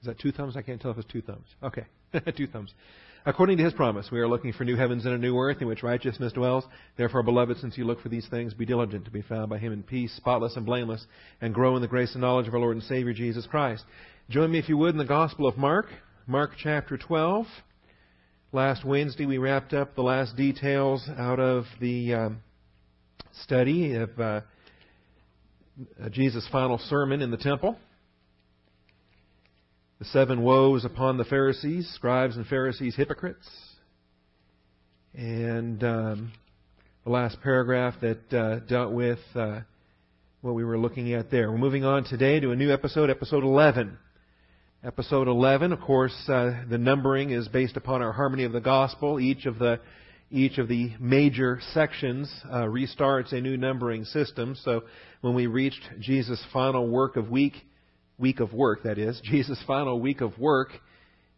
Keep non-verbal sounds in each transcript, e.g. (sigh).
Is that two thumbs? I can't tell if it's two thumbs. Okay, (laughs) two thumbs. According to his promise, we are looking for new heavens and a new earth in which righteousness dwells. Therefore, beloved, since you look for these things, be diligent to be found by him in peace, spotless and blameless, and grow in the grace and knowledge of our Lord and Savior Jesus Christ. Join me, if you would, in the Gospel of Mark, Mark chapter 12. Last Wednesday, we wrapped up the last details out of the um, study of uh, Jesus' final sermon in the temple the seven woes upon the Pharisees, scribes and Pharisees, hypocrites. And um, the last paragraph that uh, dealt with uh, what we were looking at there. We're moving on today to a new episode, episode 11. Episode 11, of course, uh, the numbering is based upon our harmony of the gospel. Each of the each of the major sections uh, restarts a new numbering system. So when we reached Jesus' final work of week week of work, that is, (laughs) Jesus' final week of work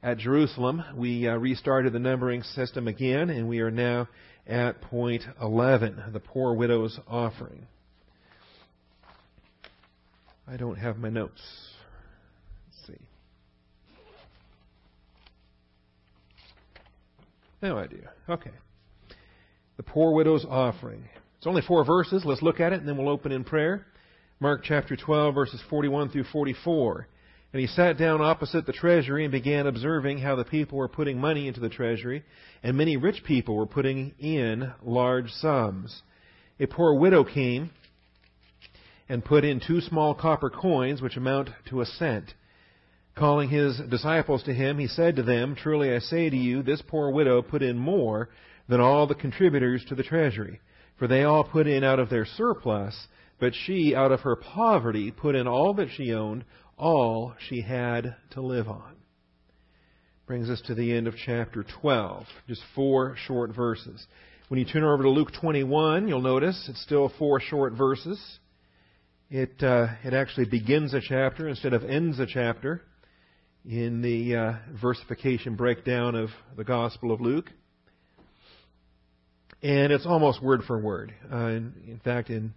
at Jerusalem, we uh, restarted the numbering system again, and we are now at point 11, the poor widow's offering. I don't have my notes. Let's see. No, I do. Okay. The poor widow's offering. It's only four verses. Let's look at it, and then we'll open in prayer. Mark chapter 12, verses 41 through 44. And he sat down opposite the treasury and began observing how the people were putting money into the treasury, and many rich people were putting in large sums. A poor widow came and put in two small copper coins, which amount to a cent. Calling his disciples to him, he said to them, Truly I say to you, this poor widow put in more than all the contributors to the treasury. For they all put in out of their surplus, but she, out of her poverty, put in all that she owned, all she had to live on. Brings us to the end of chapter 12. Just four short verses. When you turn over to Luke 21, you'll notice it's still four short verses. It, uh, it actually begins a chapter instead of ends a chapter in the uh, versification breakdown of the Gospel of Luke. And it's almost word for word. Uh, in, in fact, in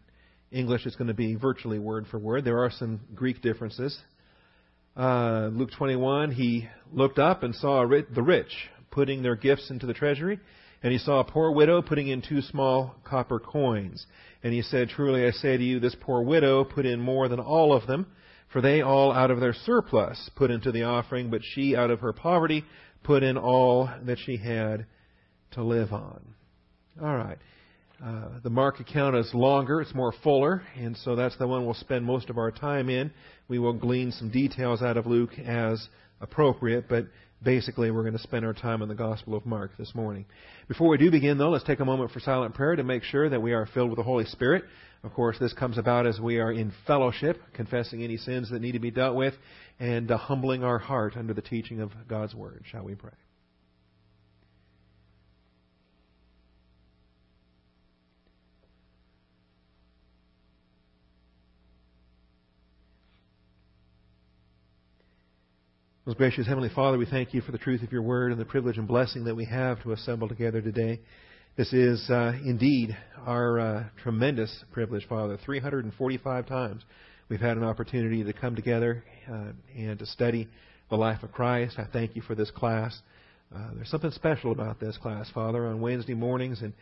English, it's going to be virtually word for word. There are some Greek differences. Uh, Luke 21, he looked up and saw the rich putting their gifts into the treasury, and he saw a poor widow putting in two small copper coins. And he said, Truly I say to you, this poor widow put in more than all of them, for they all out of their surplus put into the offering, but she out of her poverty put in all that she had to live on. All right. Uh, the Mark account is longer, it's more fuller, and so that's the one we'll spend most of our time in. We will glean some details out of Luke as appropriate, but basically we're going to spend our time in the Gospel of Mark this morning. Before we do begin, though, let's take a moment for silent prayer to make sure that we are filled with the Holy Spirit. Of course, this comes about as we are in fellowship, confessing any sins that need to be dealt with, and uh, humbling our heart under the teaching of God's Word. Shall we pray? Most gracious Heavenly Father, we thank you for the truth of your word and the privilege and blessing that we have to assemble together today. This is uh, indeed our uh, tremendous privilege, Father. 345 times we've had an opportunity to come together uh, and to study the life of Christ. I thank you for this class. Uh, there's something special about this class, Father, on Wednesday mornings, and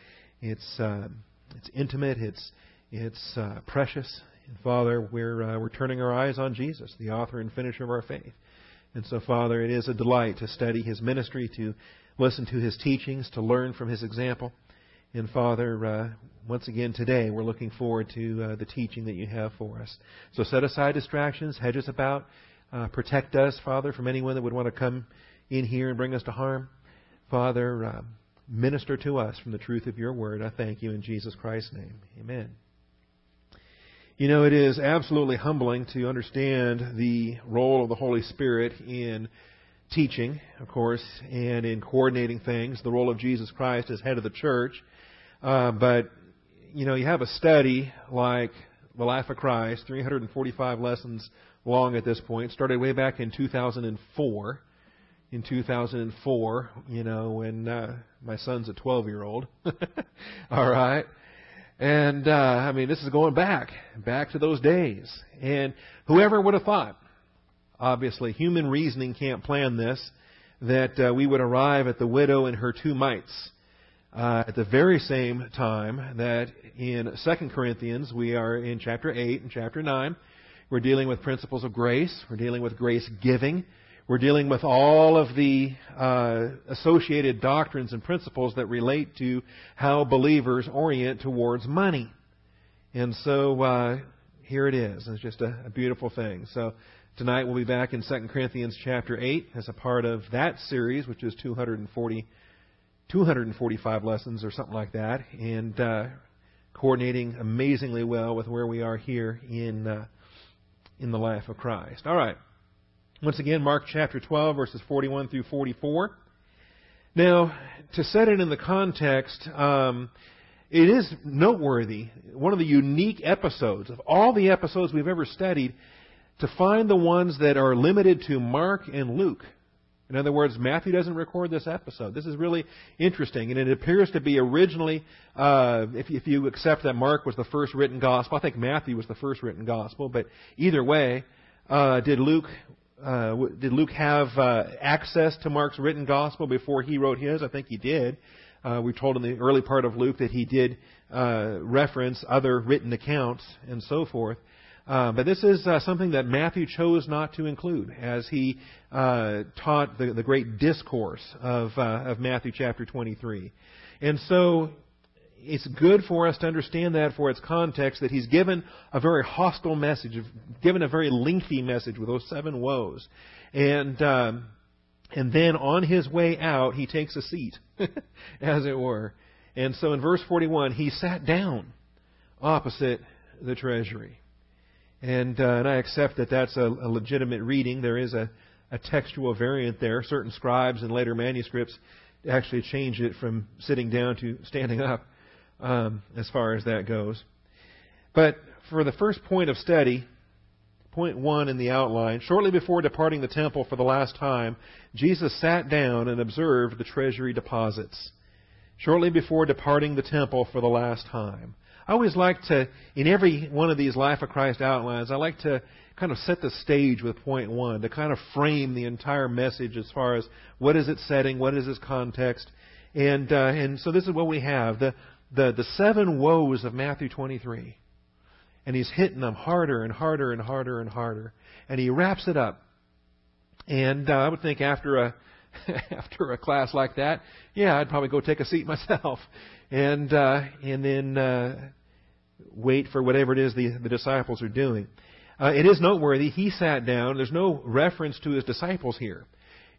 it's uh, it's intimate, it's it's uh, precious, and Father, we're we're turning our eyes on Jesus, the author and finisher of our faith. And so, Father, it is a delight to study His ministry, to listen to His teachings, to learn from His example. And Father, uh, once again today, we're looking forward to uh, the teaching that you have for us. So set aside distractions, hedge us about, uh, protect us, Father, from anyone that would want to come in here and bring us to harm. Father, uh, minister to us from the truth of your word. I thank you in Jesus Christ's name. Amen. You know, it is absolutely humbling to understand the role of the Holy Spirit in teaching, of course, and in coordinating things, the role of Jesus Christ as head of the church. Uh, but, you know, you have a study like The Life of Christ, 345 lessons long at this point, started way back in 2004. In 2004, you know, when uh, my son's a 12 year old. (laughs) All right. And, uh, I mean, this is going back, back to those days. And whoever would have thought obviously human reasoning can't plan this, that uh, we would arrive at the widow and her two mites uh, at the very same time that in 2 Corinthians we are in chapter 8 and chapter 9. We're dealing with principles of grace. We're dealing with grace giving. We're dealing with all of the uh, associated doctrines and principles that relate to how believers orient towards money. And so uh, here it is. It's just a, a beautiful thing. So tonight we'll be back in 2 Corinthians chapter 8 as a part of that series, which is 240, 245 lessons or something like that, and uh, coordinating amazingly well with where we are here in uh, in the life of Christ. All right. Once again, Mark chapter 12, verses 41 through 44. Now, to set it in the context, um, it is noteworthy, one of the unique episodes of all the episodes we've ever studied, to find the ones that are limited to Mark and Luke. In other words, Matthew doesn't record this episode. This is really interesting, and it appears to be originally, uh, if, if you accept that Mark was the first written gospel, I think Matthew was the first written gospel, but either way, uh, did Luke uh, did Luke have uh, access to Mark's written gospel before he wrote his? I think he did. Uh, we're told in the early part of Luke that he did uh, reference other written accounts and so forth. Uh, but this is uh, something that Matthew chose not to include as he uh, taught the, the, great discourse of, uh, of Matthew chapter 23. And so it's good for us to understand that for its context that he's given a very hostile message, given a very lengthy message with those seven woes. And um, and then on his way out, he takes a seat, (laughs) as it were. And so in verse 41, he sat down opposite the treasury. And, uh, and I accept that that's a, a legitimate reading. There is a, a textual variant there. Certain scribes in later manuscripts actually change it from sitting down to standing up um, as far as that goes. But for the first point of study, point one in the outline, shortly before departing the temple for the last time, Jesus sat down and observed the treasury deposits. Shortly before departing the temple for the last time. I always like to, in every one of these Life of Christ outlines, I like to kind of set the stage with point one, to kind of frame the entire message as far as what is its setting, what is its context. And, uh, and so this is what we have. The, the, the seven woes of Matthew 23 and he's hitting them harder and harder and harder and harder. And he wraps it up. And uh, I would think after a (laughs) after a class like that, yeah, I'd probably go take a seat (laughs) myself, and uh, and then uh, wait for whatever it is the the disciples are doing. Uh, it is noteworthy. He sat down. There's no reference to his disciples here.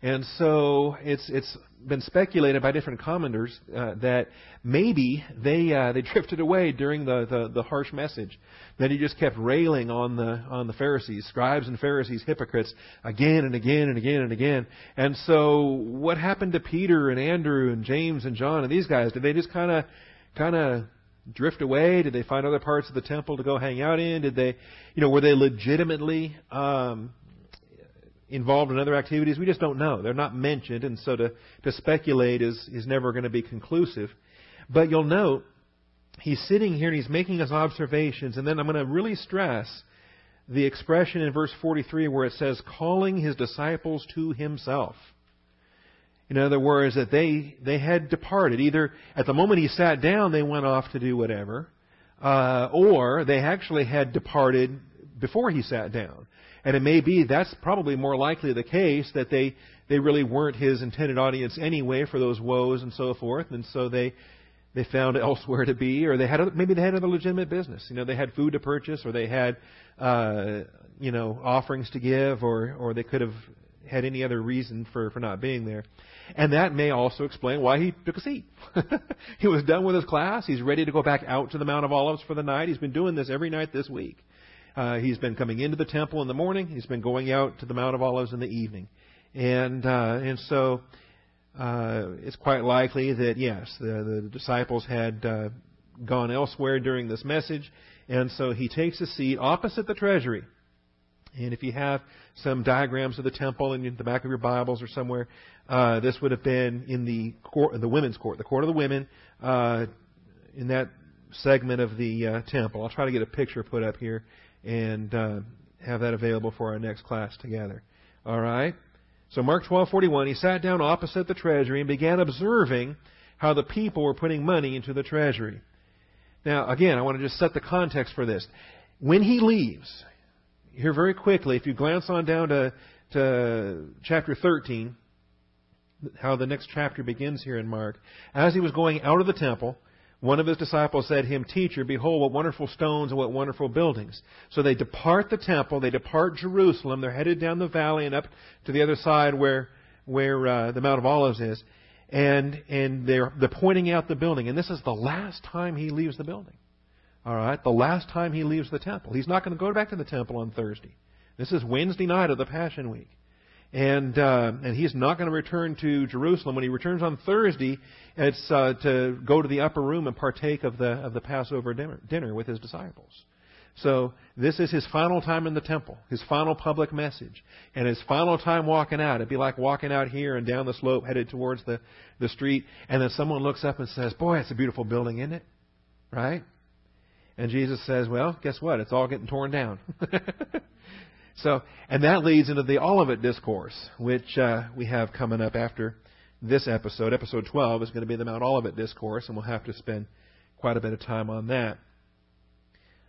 And so it's it's been speculated by different commenters uh, that maybe they uh, they (laughs) drifted away during the, the, the harsh message. That he just kept railing on the on the Pharisees, scribes and Pharisees, hypocrites, again and again and again and again. And so what happened to Peter and Andrew and James and John and these guys? Did they just kind of kind of drift away? Did they find other parts of the temple to go hang out in? Did they, you know, were they legitimately um, involved in other activities. We just don't know. They're not mentioned, and so to, to speculate is, is never going to be conclusive. But you'll note he's sitting here and he's making his observations, and then I'm going to really stress the expression in verse 43 where it says, calling his disciples to himself. In other words, that they, they had departed. Either at the moment he sat down, they went off to do whatever, uh, or they actually had departed before he sat down. And it may be that's probably more likely the case that they, they really weren't his intended audience anyway for those woes and so forth, and so they they found (laughs) elsewhere to be, or they had maybe they had other legitimate business. You know, they had food to purchase, or they had uh, you know offerings to give, or or they could have had any other reason for for not being there. And that may also explain why he took a seat. (laughs) he was done with his class. He's ready to go back out to the Mount of Olives for the night. He's been doing this every night this week. Uh, he's been coming into the temple in the morning. He's been going out to the Mount of Olives in the evening, and uh, and so uh, it's quite likely that yes, the, the disciples had uh, gone elsewhere during this message, and so he takes a seat opposite the treasury. And if you have some diagrams of the temple in the back of your Bibles or somewhere, uh, this would have been in the court, the women's court, the court of the women, uh, in that segment of the uh, temple. I'll try to get a picture put up here and uh, have that available for our next class together. All right? So Mark 12:41, he sat down opposite the treasury and began observing how the people were putting money into the treasury. Now, again, I want to just set the context for this. When he leaves, here very quickly, if you glance on down to, to chapter 13, how the next chapter begins here in Mark, as he was going out of the temple, one of his disciples said to him, Teacher, behold, what wonderful stones and what wonderful buildings. So they depart the temple, they depart Jerusalem, they're headed down the valley and up to the other side where, where uh, the Mount of Olives is. And, and they're, they're pointing out the building. And this is the last time he leaves the building. All right? The last time he leaves the temple. He's not going to go back to the temple on Thursday. This is Wednesday night of the Passion Week and uh, and he's not going to return to Jerusalem. When he returns on Thursday, it's uh, to go to the upper room and partake of the of the Passover dinner, dinner with his disciples. So this is his final time in the temple, his final public message, and his final time walking out. It'd be like walking out here and down the slope headed towards the the street, and then someone looks up and says, "Boy, it's a beautiful building, isn't it?" Right? And Jesus says, "Well, guess what? It's all getting torn down." (laughs) So, and that leads into the Olivet Discourse, which uh, we have coming up after this episode. Episode 12 is going to be the Mount Olivet Discourse, and we'll have to spend quite a bit of time on that.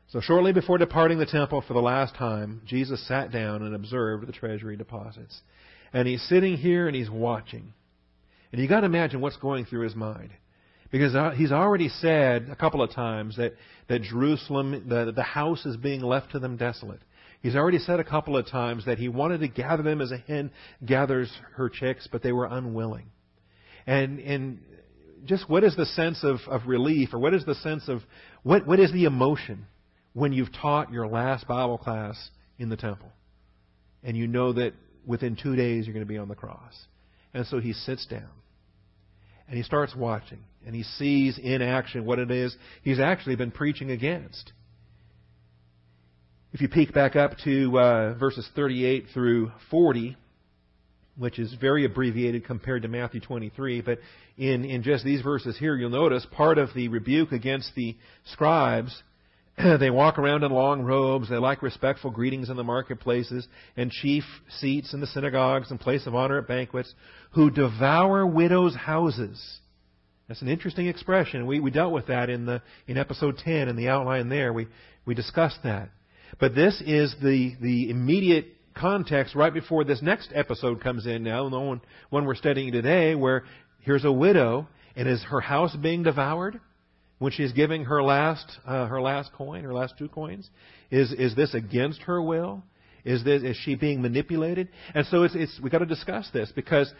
So, shortly before departing the temple for the last time, Jesus sat down and observed the treasury deposits. And he's sitting here and he's watching. And you got to imagine what's going through his mind. Because uh, he's already said a couple of times that, that Jerusalem, the, the house is being left to them desolate. He's already said a couple of times that he wanted to gather them as a hen gathers her chicks, but they were unwilling. And, and just what is the sense of, of relief, or what is the sense of, what, what is the emotion when you've taught your last Bible class in the temple? And you know that within two days you're going to be on the cross. And so he sits down. And he starts watching. And he sees in action what it is he's actually been preaching against. If you peek back up to uh, verses 38 through 40, which is very abbreviated compared to Matthew 23, but in, in just these verses here, you'll notice part of the rebuke against the scribes. (clears throat) they walk around in long robes. They like respectful greetings in the marketplaces and chief seats in the synagogues and place of honor at banquets, who devour widows' houses. That's an interesting expression. We, we dealt with that in the in episode 10 in the outline there. We we discussed that. But this is the, the immediate context right before this next episode comes in now, the one, one we're studying today, where here's a widow, and is her house being devoured when she's giving her last, uh, her last coin, her last two coins? Is, is this against her will? Is, this, is she being manipulated? And so it's, it's, we've got to discuss this because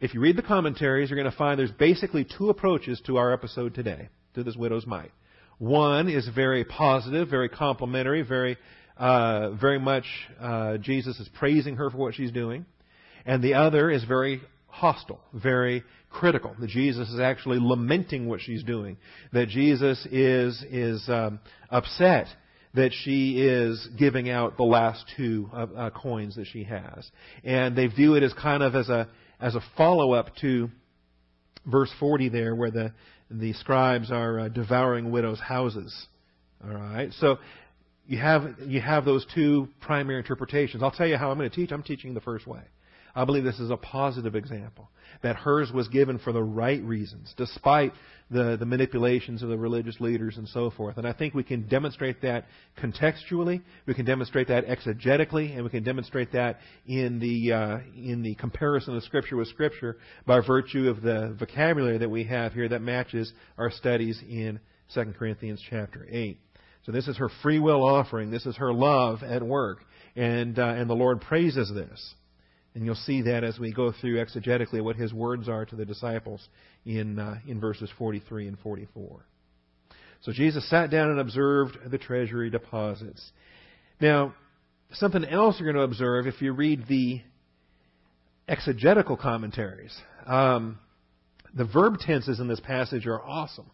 if you read the commentaries, you're going to find there's basically two approaches to our episode today, to this widow's mite. One is very positive, very complimentary, very, uh, very much uh, Jesus is praising her for what she's doing. And the other is very hostile, very critical. That Jesus is actually lamenting what she's doing. That Jesus is is um, upset that she is giving out the last two uh, uh, coins that she has, and they view it as kind of as a as a follow up to verse 40 there, where the the scribes are uh, devouring widows' houses. All right, so you have you have those two primary interpretations. I'll tell you how I'm going to teach. I'm teaching the first way. I believe this is a positive example that hers was given for the right reasons, despite the, the manipulations of the religious leaders and so forth. And I think we can demonstrate that contextually, we can demonstrate that exegetically, and we can demonstrate that in the uh, in the comparison of Scripture with Scripture by virtue of the vocabulary that we have here that matches our studies in 2 Corinthians chapter 8. So this is her free will offering. This is her love at work, and uh, and the Lord praises this. And you'll see that as we go through exegetically what his words are to the disciples in, uh, in verses 43 and 44. So Jesus sat down and observed the treasury deposits. Now, something else you're going to observe if you read the exegetical commentaries. Um, the verb tenses in this passage are awesome.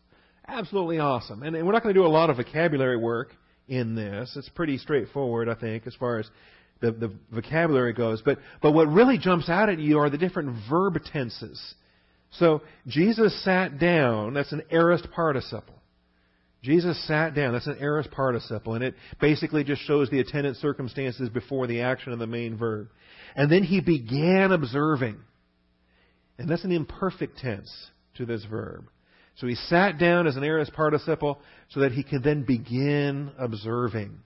Absolutely awesome. And, and we're not going to do a lot of vocabulary work in this. It's pretty straightforward, I think, as far as the, the vocabulary goes. But, but what really jumps out at you are the different verb tenses. So Jesus sat down, that's an aorist participle. Jesus sat down. That's an aorist participle, and it basically just shows the attendant circumstances before the action of the main verb. And then he began observing. And that's an imperfect tense to this verb. So he sat down as an aorist participle so that he could then begin observing.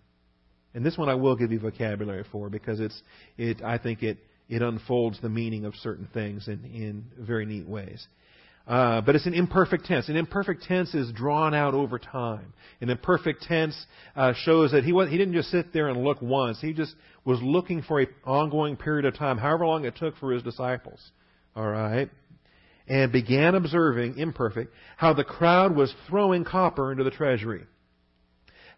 And this one I will give you vocabulary for because it's, it, I think it, it unfolds the meaning of certain things in, in very neat ways. Uh, but it's an imperfect tense. An imperfect tense is drawn out over time. An imperfect tense uh, shows that he was, he didn't just sit there and look once. He just was looking for an ongoing period of time, however long it took for his disciples. All right, and began observing imperfect how the crowd was throwing copper into the treasury.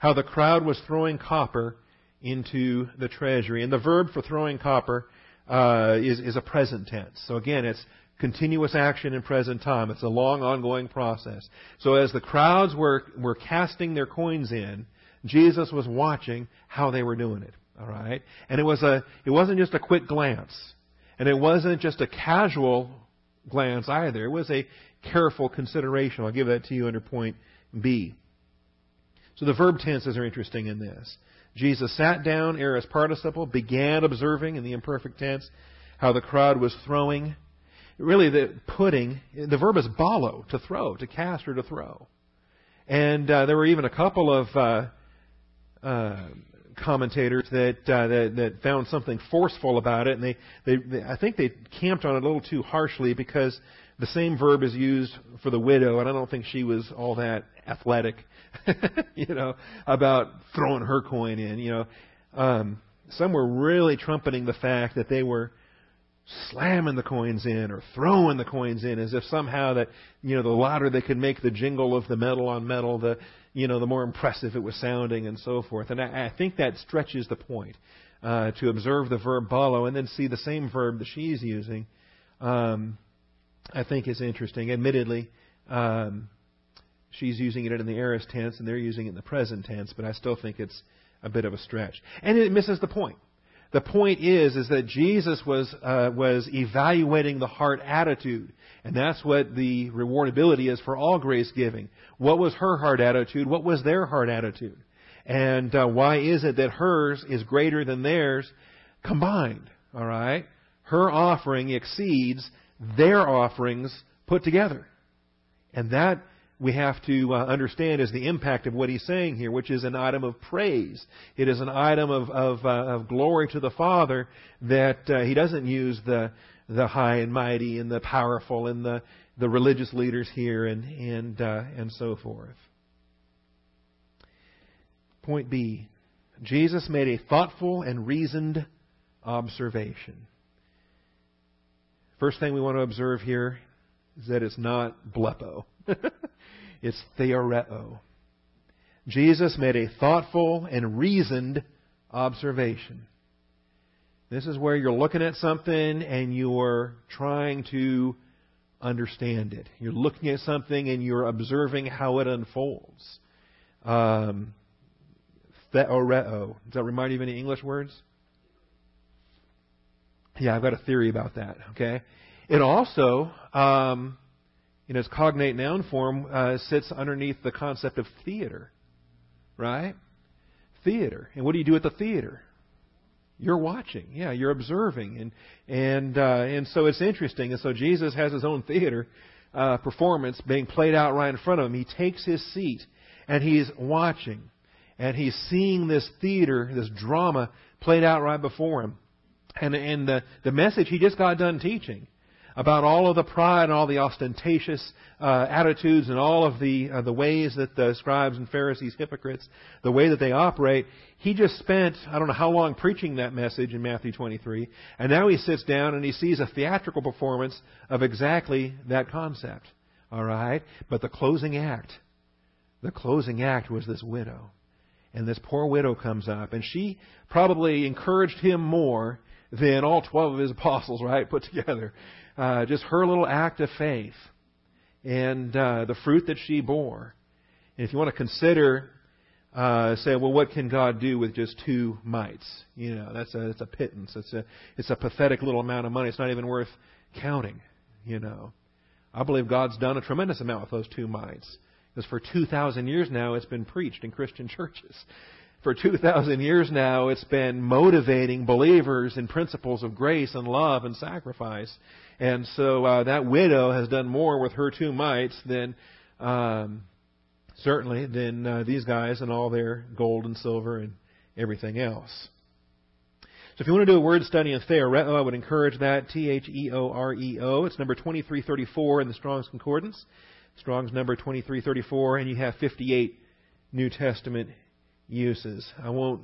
How the crowd was throwing copper into the treasury, and the verb for throwing copper uh, is is a present tense. So again, it's continuous action in present time. It's a long, ongoing process. So as the crowds were, were casting their coins in, Jesus was watching how they were doing it. All right? And it was a, it wasn't just a quick glance. And it wasn't just a casual glance either. It was a careful consideration. I'll give that to you under point B. So the verb tenses are interesting in this. Jesus sat down, aorist participle, began observing in the imperfect tense how the crowd was throwing really the putting, the verb is ballo, to throw, to cast or to throw. And uh, there were even a couple of uh, uh, commentators that, uh, that that found something forceful about it, and they, they, they I think they camped on it a little too harshly because the same verb is used for the widow, and I don't think she was all that athletic, (laughs) you know, about throwing her coin in. You know, um, some were really trumpeting the fact that they were slamming the coins in or throwing the coins in as if somehow that you know the louder they could make the jingle of the metal on metal the you know the more impressive it was sounding and so forth and i, I think that stretches the point uh, to observe the verb ballo and then see the same verb that she's using um, i think is interesting admittedly um, she's using it in the aorist tense and they're using it in the present tense but i still think it's a bit of a stretch and it misses the point the point is, is that Jesus was, uh, was evaluating the heart attitude. And that's what the rewardability is for all grace giving. What was her heart attitude? What was their heart attitude? And uh, why is it that hers is greater than theirs combined? All right? Her offering exceeds their offerings put together. And that we have to uh, understand is the impact of what he's saying here, which is an item of praise. It is an item of, of, uh, of glory to the Father that uh, he doesn't use the, the high and mighty and the powerful and the, the religious leaders here and, and, uh, and so forth. Point B Jesus made a thoughtful and reasoned observation. First thing we want to observe here is that it's not blepo. (laughs) it's theoreo. Jesus made a thoughtful and reasoned observation. This is where you're looking at something and you're trying to understand it. You're looking at something and you're observing how it unfolds. Um, theoreo. Does that remind you of any English words? Yeah, I've got a theory about that. Okay, it also um, in its cognate noun form, uh, sits underneath the concept of theater. Right? Theater. And what do you do at the theater? You're watching. Yeah, you're observing. And, and, uh, and so it's interesting. And so Jesus has his own theater uh, performance being played out right in front of him. He takes his seat and he's watching. And he's seeing this theater, this drama played out right before him. And, and the, the message he just got done teaching about all of the pride and all the ostentatious uh, attitudes and all of the uh, the ways that the scribes and Pharisees, hypocrites, the way that they operate. He just spent I don't know how long preaching that message in Matthew 23, and now he sits down and he sees a theatrical performance of exactly that concept. All right, but the closing act, the closing act was this widow. And this poor widow comes up, and she probably encouraged him more than all 12 of his apostles, right, put together uh, just her little act of faith and uh, the fruit that she bore. And if you want to consider, uh, say, well, what can God do with just two mites? You know, that's a that's a pittance. It's a it's a pathetic little amount of money. It's not even worth counting. You know, I believe God's done a tremendous amount with those two mites. Because for 2,000 years now, it's been preached in Christian (laughs) churches. For 2,000 years now, it's been motivating believers in principles of grace and love and sacrifice. And so uh, that widow has done more with her two mites than um, certainly than uh, these guys and all their gold and silver and everything else. So if you want to do a word study on theoreo, I would encourage that. T-H-E-O-R-E-O. It's number 2334 in the Strong's Concordance. Strong's number 2334, and you have 58 New Testament uses. I won't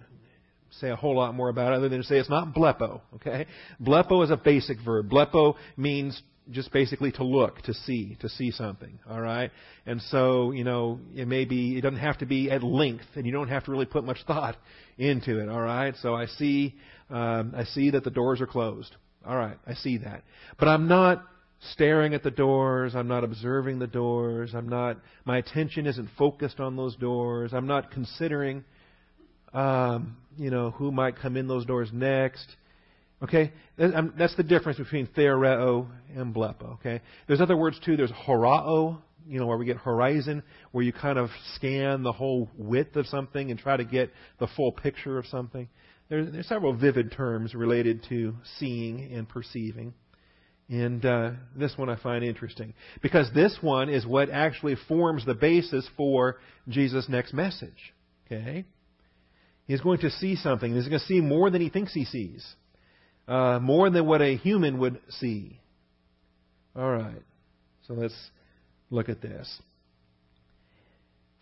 say a whole lot more about it other than to say it's not blepo, okay? Blepo is a basic verb. Blepo means just basically to look, to see, to see something, all right? And so, you know, it may be, it doesn't have to be at length, and you don't have to really put much thought into it, all right? So I see, um, I see that the doors are closed. All right, I see that. But I'm not staring at the doors. I'm not observing the doors. I'm not, my attention isn't focused on those doors. I'm not considering, um, you know, who might come in those doors next. Okay? Um, that's the difference between theoreo and blepo. Okay? There's other words too. There's horao, you know, where we get horizon, where you kind of scan the whole width of something and try to get the full picture of something. There's, there's several vivid terms related to seeing and perceiving. And uh, this one I find interesting because this one is what actually forms the basis for Jesus' next message. Okay? He's going to see something. He's going to see more than he thinks he sees uh, more than what a human would see. All right. So let's look at this.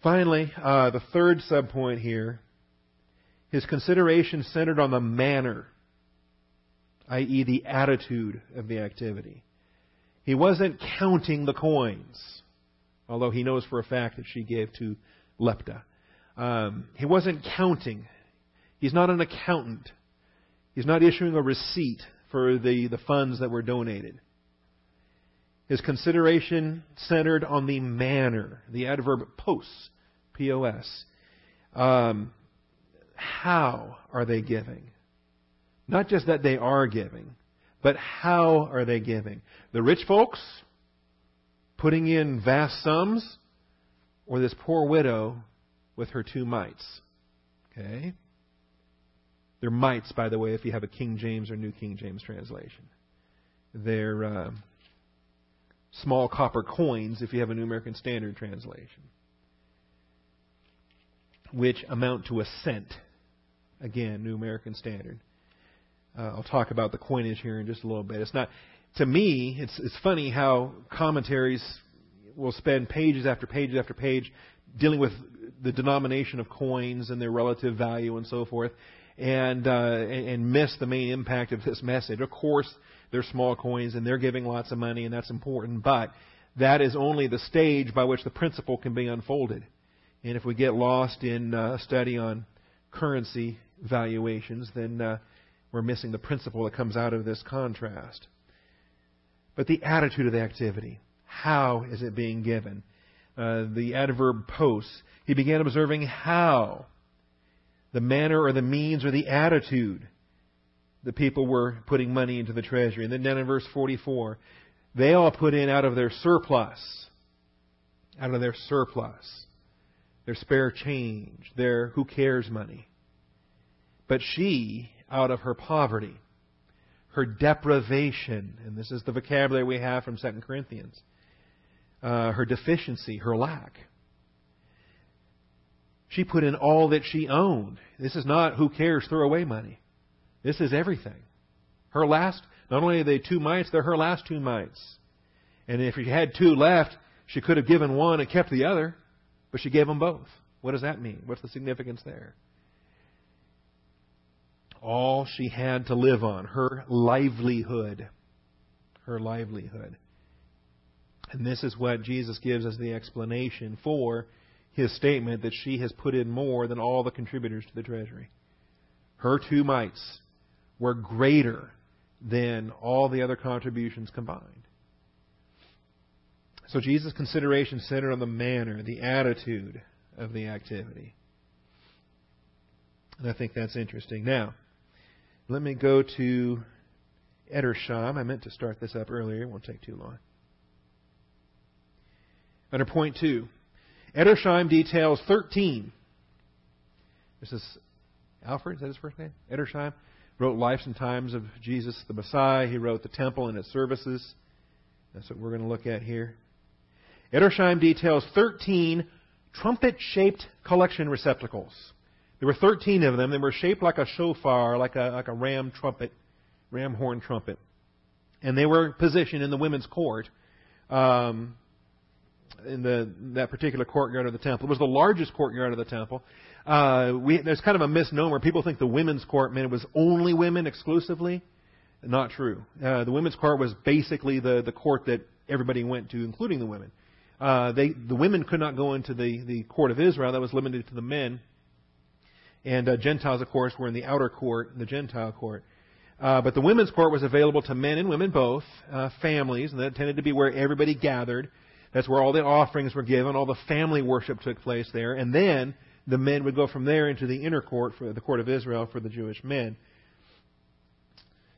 Finally, uh, the third subpoint here his consideration centered on the manner, i.e., the attitude of the activity. He wasn't counting the coins, although he knows for a fact that she gave two Lepta. Um, he wasn't counting. He's not an accountant. He's not issuing a receipt for the, the funds that were donated. His consideration centered on the manner, the adverb pos, P-O-S. Um, how are they giving? Not just that they are giving, but how are they giving? The rich folks putting in vast sums, or this poor widow with her two mites? Okay? They're mites, by the way, if you have a King James or New King James translation. They're uh, small copper coins if you have a New American Standard translation, which amount to a cent. Again, New American Standard. Uh, I'll talk about the coinage here in just a little bit. It's not, to me, it's it's funny how commentaries will spend pages after pages after page dealing with the denomination of coins and their relative value and so forth and uh, and miss the main impact of this message. Of course, they're small coins and they're giving lots of money, and that's important. But that is only the stage by which the principle can be unfolded. And if we get lost in uh, a study on currency valuations, then uh, we're missing the principle that comes out of this contrast. But the attitude of the activity. How is it being given? Uh, the adverb pos. He began observing how the manner or the means or the attitude the people were putting money into the treasury. And then down in verse 44, they all put in out of their surplus, out of their surplus, their spare change, their who cares money. But she, out of her poverty, her deprivation, and this is the vocabulary we have from 2 Corinthians, uh, her deficiency, her lack, she put in all that she owned. This is not who cares throw away money. This is everything. Her last, not only are they two mites, they're her last two mites. And if she had two left, she could have given one and kept the other, but she gave them both. What does that mean? What's the significance there? All she had to live on, her livelihood. Her livelihood. And this is what Jesus gives as the explanation for his statement that she has put in more than all the contributors to the treasury. Her two mites were greater than all the other contributions combined. So Jesus' consideration centered on the manner, the attitude of the activity. And I think that's interesting. Now, let me go to Edersheim. I meant to start this up earlier. It won't take too long. Under point two, Edersheim details 13. This is Alfred, is that his first name? Edersheim wrote Lives and Times of Jesus the Messiah. He wrote the temple and its services. That's what we're going to look at here. Edersheim details 13 trumpet shaped collection receptacles. There were 13 of them. They were shaped like a shofar, like a, like a ram trumpet, ram horn trumpet. And they were positioned in the women's court, um, in the, that particular courtyard of the temple. It was the largest courtyard of the temple. Uh, we, there's kind of a misnomer. People think the women's court meant it was only women exclusively. Not true. Uh, the women's court was basically the, the court that everybody went to, including the women. Uh, they, the women could not go into the, the court of Israel. That was limited to the men. And uh, Gentiles, of course, were in the outer court, the Gentile court. Uh, but the women's court was available to men and women both, uh, families, and that tended to be where everybody gathered. That's where all the offerings were given, all the family worship took place there, and then the men would go from there into the inner court for the court of Israel for the Jewish men.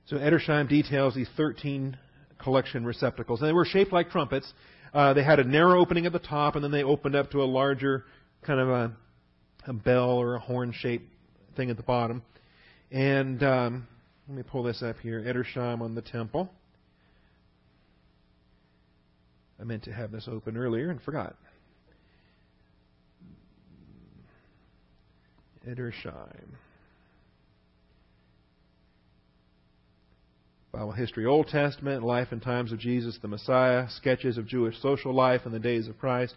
So Edersheim details these 13 collection receptacles, and they were shaped like trumpets. Uh, they had a narrow opening at the top, and then they opened up to a larger kind of a, a bell or a horn-shaped thing at the bottom. And um, let me pull this up here. Edersheim on the temple. I meant to have this open earlier and forgot. Edersheim. Bible history, Old Testament, life and times of Jesus the Messiah, sketches of Jewish social life in the days of Christ,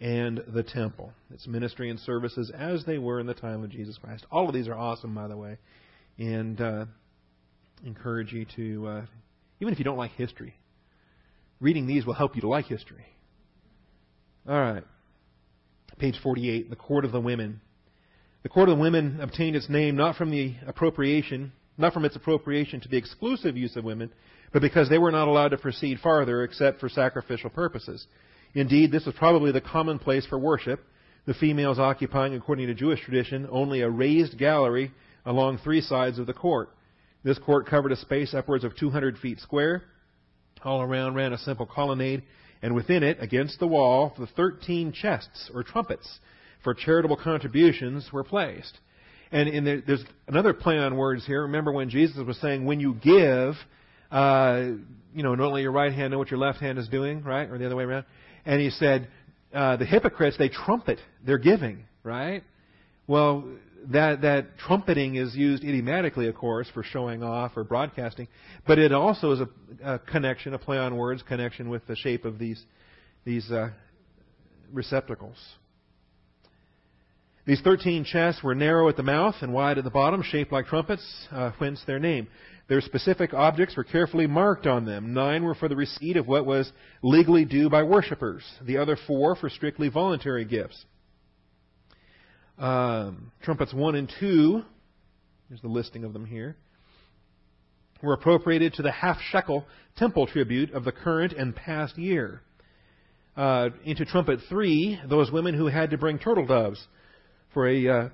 and the temple. Its ministry and services as they were in the time of Jesus Christ. All of these are awesome, by the way, and uh, encourage you to, uh, even if you don't like history, reading these will help you to like history. All right. Page 48, the Court of the Women. The Court of the Women obtained its name not from the appropriation not from its appropriation to the exclusive use of women, but because they were not allowed to proceed farther except for sacrificial purposes. Indeed, this was probably the common place for worship, the females occupying, according to Jewish tradition, only a raised gallery along three sides of the court. This court covered a space upwards of 200 feet square. All around ran a simple colonnade, and within it, against the wall, the 13 chests, or trumpets, for charitable contributions were placed. And the, there's another play on words here. Remember when Jesus was saying, when you give, uh, you know, don't let your right hand know what your left hand is doing, right? Or the other way around. And he said, uh, the hypocrites, they trumpet their giving, right? Well, that, that trumpeting is used idiomatically, of course, for showing off or broadcasting, but it also is a, a connection, a play on words connection with the shape of these, these uh, receptacles. These 13 chests were narrow at the mouth and wide at the bottom, shaped like trumpets, uh, whence their name. Their specific objects were carefully marked on them. Nine were for the receipt of what was legally due by worshippers. The other four for strictly voluntary gifts. Um, trumpets 1 and 2, here's the listing of them here, were appropriated to the half shekel temple tribute of the current and past year. Uh, into trumpet 3, those women who had to bring turtle doves for a uh,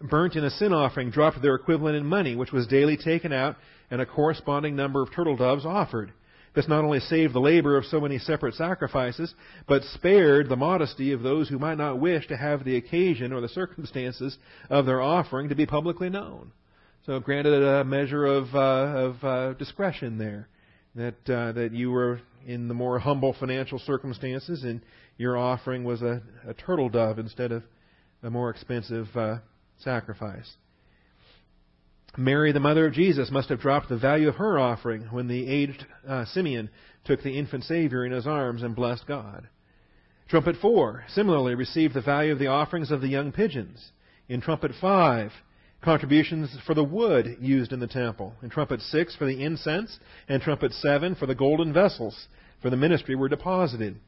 burnt in a sin offering dropped their equivalent in money, which was daily taken out, and a corresponding number of turtle doves offered. This not only saved the labor of so many separate sacrifices, but spared the modesty of those who might not wish to have the occasion or the circumstances of their offering to be publicly known. So granted a measure of, uh, of uh, discretion there, that uh, that you were in the more humble financial circumstances, and your offering was a, a turtle dove instead of a more expensive uh, sacrifice. Mary, the mother of Jesus, must have dropped the value of her offering when the aged uh, Simeon took the infant Savior in his arms and blessed God. Trumpet 4 similarly received the value of the offerings of the young pigeons. In trumpet 5, contributions for the wood used in the temple. In trumpet 6, for the incense. And trumpet 7, for the golden vessels for the ministry were deposited.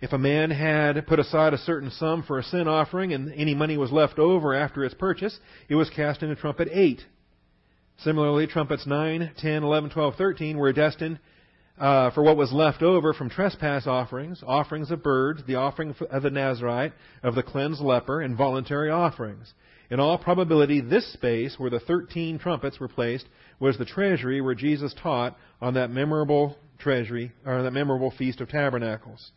If a man had put aside a certain sum for a sin offering and any money was left over after its purchase, it was cast into trumpet 8. Similarly, trumpets 9, 10, 11, 12, 13 were destined uh, for what was left over from trespass offerings, offerings of birds, the offering of the Nazarite, of the cleansed leper, and voluntary offerings. In all probability, this space where the 13 trumpets were placed was the treasury where Jesus taught on that memorable treasury, or that memorable Feast of Tabernacles.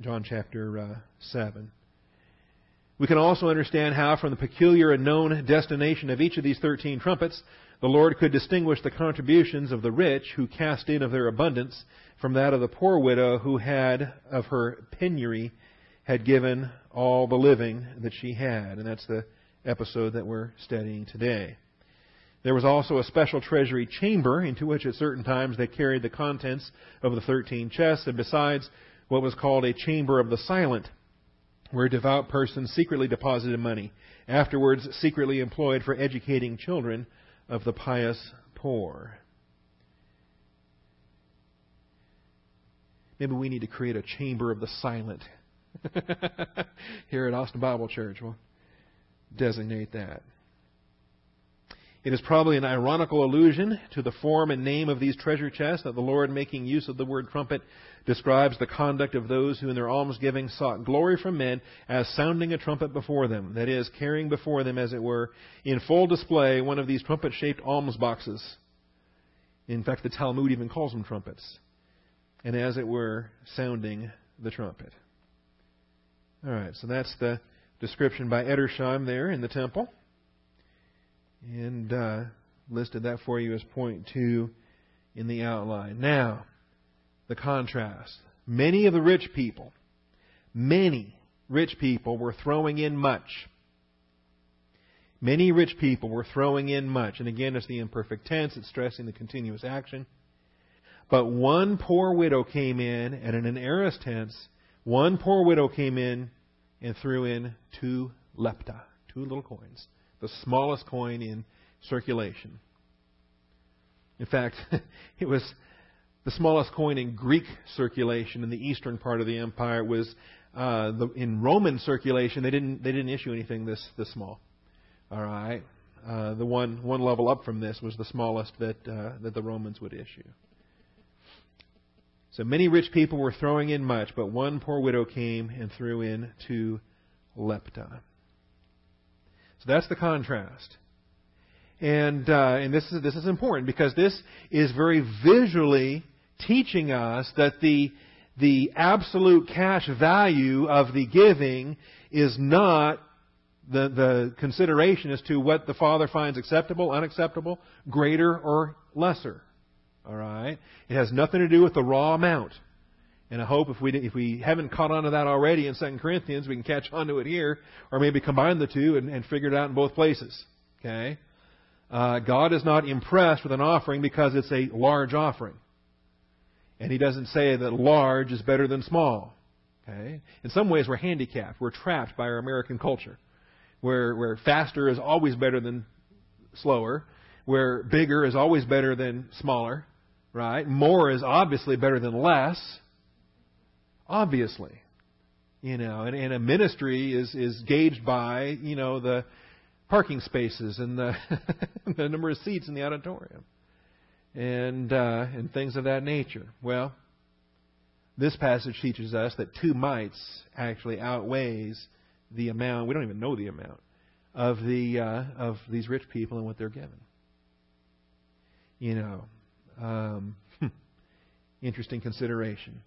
John chapter uh, 7. We can also understand how, from the peculiar and known destination of each of these 13 trumpets, the Lord could distinguish the contributions of the rich who cast in of their abundance from that of the poor widow who had of her penury had given all the living that she had. And that's the episode that we're studying today. There was also a special treasury chamber into which at certain times they carried the contents of the thirteen chests, and besides what was called a chamber of the silent, where devout persons secretly deposited money, afterwards secretly employed for educating children of the pious poor. Maybe we need to create a chamber of the silent (laughs) here at Austin Bible Church. We'll designate that. It is probably an ironical allusion to the form and name of these treasure chests that the Lord, making use of the word trumpet, describes the conduct of those who in their almsgiving sought glory from men as sounding a trumpet before them, that is, carrying before them, as it were, in full display one of these trumpet shaped alms boxes. In fact, the Talmud even calls them trumpets. And as it were, sounding the trumpet. All right, so that's the description by Edersheim there in the temple and uh, listed that for you as point two in the outline. Now, the contrast. Many of the rich people, many rich people were throwing in much. Many rich people were throwing in much. And again, it's the imperfect tense, it's stressing the continuous action. But one poor widow came in, and in an aorist tense, one poor widow came in and threw in two lepta, two little coins the smallest coin in circulation. In fact, (laughs) it was the smallest coin in Greek circulation in the eastern part of the empire was uh, the, in Roman circulation. They didn't they didn't issue anything this this small. All right, uh, the one one level up from this was the smallest that uh, that the Romans would issue. So many rich people were throwing in much, but one poor widow came and threw in two lepta. So that's the contrast. And, uh, and this, is, this is important because this is very visually teaching us that the, the absolute cash value of the giving is not the, the consideration as to what the Father finds acceptable, unacceptable, greater, or lesser. All right? It has nothing to do with the raw amount. And I hope if we if we haven't caught on to that already in 2 Corinthians, we can catch on to it here, or maybe combine the two and, and figure it out in both places. Okay, uh, God is not impressed with an offering because it's a large offering, and He doesn't say that large is better than small. Okay, in some ways we're handicapped, we're trapped by our American culture, where where faster is always better than slower, where bigger is always better than smaller, right? More is obviously better than less obviously. You know, and, and a ministry is, is gauged by, you know, the parking spaces and the, (laughs) the number of seats in the auditorium and, uh, and things of that nature. Well, this passage teaches us that two mites actually outweighs the amount, we don't even know the amount, of, the, uh, of these rich people and what they're given. You know, um, (laughs) interesting consideration.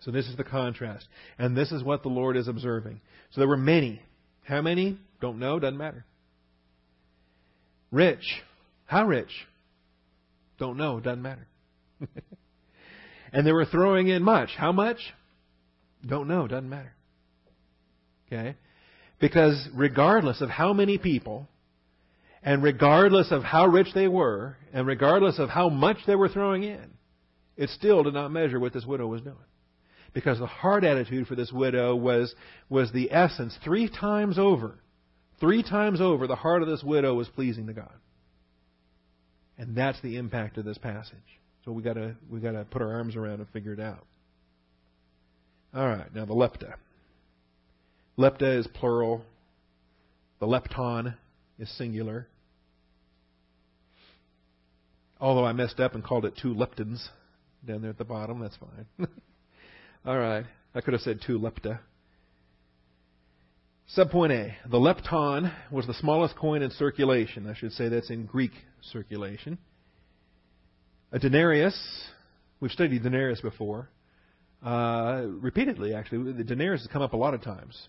So this is the contrast. And this is what the Lord is observing. So there were many. How many? Don't know, doesn't matter. Rich. How rich? Don't know, doesn't matter. (laughs) and they were throwing in much. How much? Don't know, doesn't matter. Okay? Because regardless of how many people, and regardless of how rich they were, and regardless of how much they were throwing in, it still did not measure what this widow was doing because the heart attitude for this widow was, was the essence. Three times over, three times over, the heart of this widow was pleasing to God. And that's the impact of this passage. So we gotta we gotta put our arms around and figure it out. All right, now the lepta. Lepta is plural. The lepton is singular. Although I messed up and called it two leptons down there at the bottom, that's fine. (laughs) All right. I could have said two lepta. Subpoint A. The lepton was the smallest coin in circulation. I should say that's in Greek circulation. A denarius, we've studied denarius before. uh, repeatedly, actually. The denarius has come up a lot of times.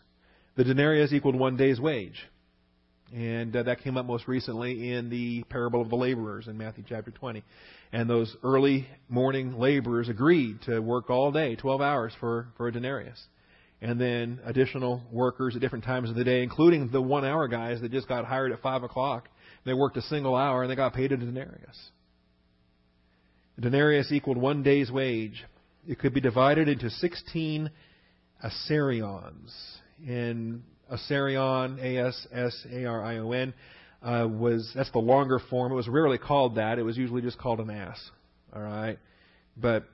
The denarius equaled one day's wage. And uh, that came up most recently in the parable of the laborers in Matthew chapter 20. And those early morning laborers agreed to work all day, 12 hours for, for a denarius. And then additional workers at different times of the day, including the one hour guys that just got hired at 5 o'clock. They worked a single hour and they got paid a denarius. A denarius equaled one day's wage. It could be divided into 16 assarions. And Assarion, A-S-S-A-R-I-O-N, uh, was that's the longer form. It was rarely called that. It was usually just called an ass. All right, but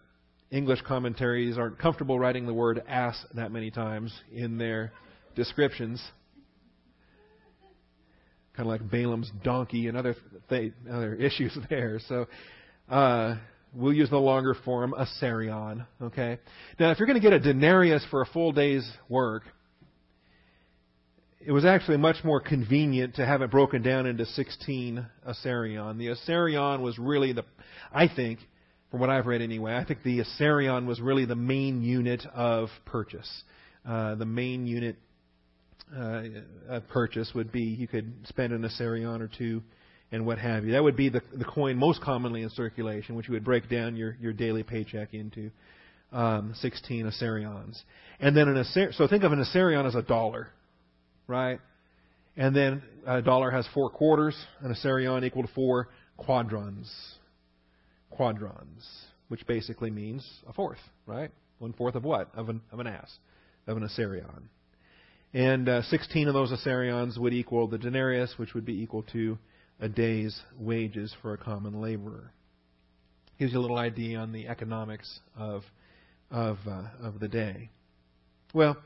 English commentaries aren't comfortable writing the word ass that many times in their descriptions. Kind of like Balaam's donkey and other th- other (laughs) issues there. So uh, we'll use the longer form, assarion. Okay. Now, if you're going to get a denarius for a full day's work, it was actually much more convenient to have it broken down into 16 Assarion. The Assarion was really the, I think, from what I've read anyway, I think the Assarion was really the main unit of purchase. Uh, the main unit uh, of purchase would be you could spend an Assarion or two and what have you. That would be the, the coin most commonly in circulation, which you would break down your, your daily paycheck into um, 16 Assarions. And then an Assar- so think of an Assarion as a dollar right? And then a dollar has four quarters, and a assarion equal to four quadrons. Quadrons, which basically means a fourth, right? One fourth of what? Of an, of an ass, of an assarion. And uh, 16 of those assarions would equal the denarius, which would be equal to a day's wages for a common laborer. Gives you a little idea on the economics of of uh, of the day. Well,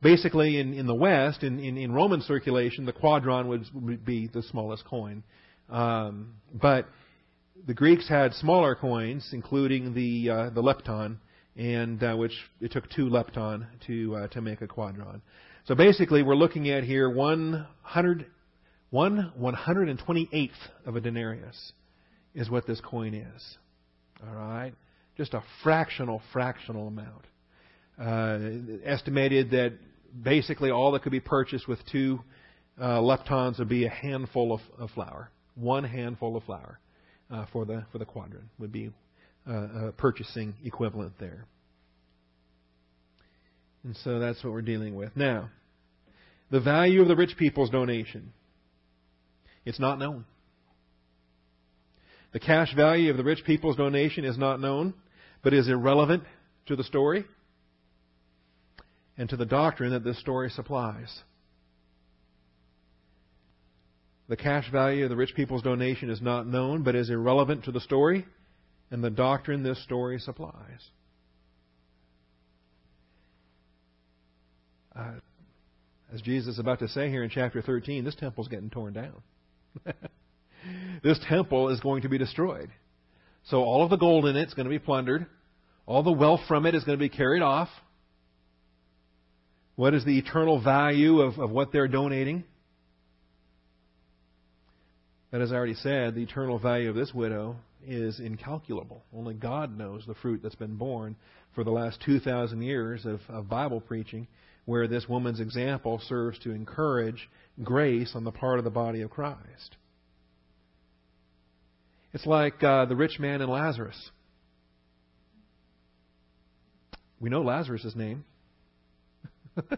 Basically, in, in the West, in, in, in Roman circulation, the quadron would, be the smallest coin. Um, but the Greeks had smaller coins, including the uh, the lepton, and uh, which it took two lepton to uh, to make a quadron. So basically, we're looking at here 100, one 128th of a denarius is what this coin is. All right, just a fractional fractional amount. Uh, estimated that basically all that could be purchased with two uh, leptons would be a handful of, of flour. One handful of flour uh, for the for the quadrant would be uh, a purchasing equivalent there. And so that's what we're dealing with. Now, the value of the rich people's donation. It's not known. The cash value of the rich people's donation is not known, but is irrelevant to the story and to the doctrine that this story supplies. The cash value of the rich people's donation is not known, but is irrelevant to the story and the doctrine this story supplies. Uh, as Jesus is about to say here in chapter 13, this temple is getting torn down. (laughs) this temple is going to be destroyed. So all of the gold in it is going to be plundered. All the wealth from it is going to be carried off. What is the eternal value of, of what they're donating? But as I already said, the eternal value of this widow is incalculable. Only God knows the fruit that's been born for the last 2,000 years of, of Bible preaching, where this woman's example serves to encourage grace on the part of the body of Christ. It's like uh, the rich man and Lazarus. We know Lazarus' name. (laughs)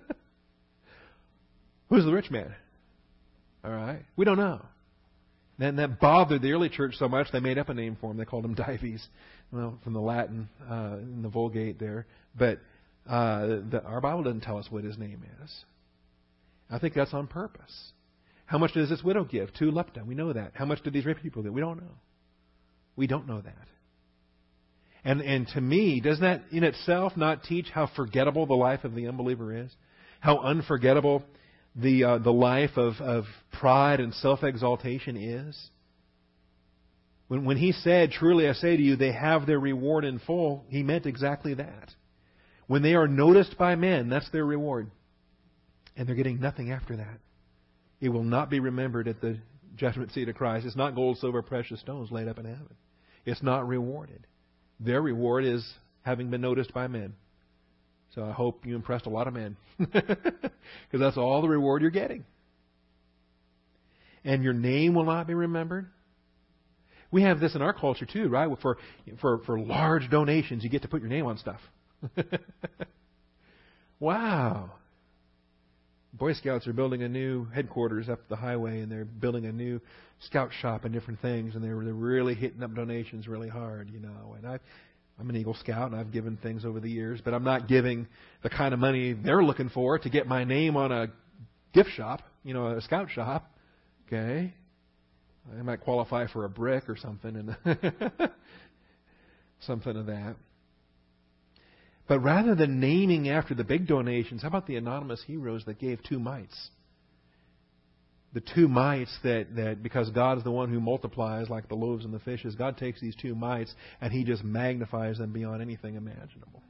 Who's the rich man? All right. We don't know. And that bothered the early church so much they made up a name for him. They called him Dives, well, from the Latin uh, in the Vulgate there. But uh, the, our Bible doesn't tell us what his name is. I think that's on purpose. How much does this widow give? Two lepta. We know that. How much did these rich people give? We don't know. We don't know that. And, and to me, doesn't that in itself not teach how forgettable the life of the unbeliever is? How unforgettable the, uh, the life of, of pride and self exaltation is? When, when he said, Truly I say to you, they have their reward in full, he meant exactly that. When they are noticed by men, that's their reward. And they're getting nothing after that. It will not be remembered at the judgment seat of Christ. It's not gold, silver, precious stones laid up in heaven. It's not rewarded. Their reward is having been noticed by men. So I hope you impressed a lot of men. (laughs) Because that's all the reward you're getting. And your name will not be remembered. We have this in our culture too, right? For for for large donations, you get to put your name on stuff. (laughs) wow. Boy Scouts are building a new headquarters up the highway, and they're building a new scout shop and different things, and they're, really hitting up donations really hard, you know. And I, I'm an Eagle Scout, and I've given things over the years, but I'm not giving the kind of money they're looking for to get my name on a gift shop, you know, a scout shop. Okay, I might qualify for a brick or something, and (laughs) something of that. But rather than naming after the big donations, how about the anonymous heroes that gave two mites? The two mites that, that because God is the one who multiplies like the loaves and the fishes, God takes these two mites and He just magnifies them beyond anything imaginable.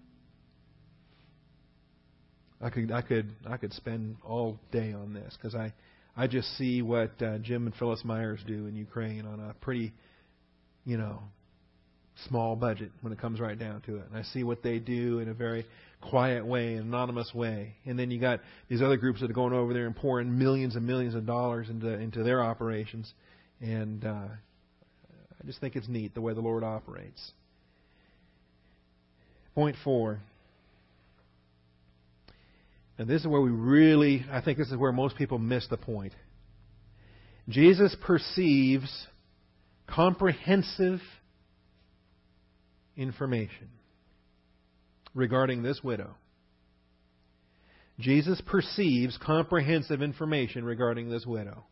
I could I could I could spend all day on this because I I just see what uh, Jim and Phyllis Myers do in Ukraine on a pretty, you know, small budget when it comes right down to it. And I see what they do in a very quiet way, an anonymous way. And then you got these other groups that are going over there and pouring millions and millions of dollars into into their operations. And uh, I just think it's neat the way the Lord operates. Point four. And this is where we really, I think this is where most people miss the point. Jesus perceives comprehensive information regarding this widow. Jesus perceives comprehensive information regarding this widow.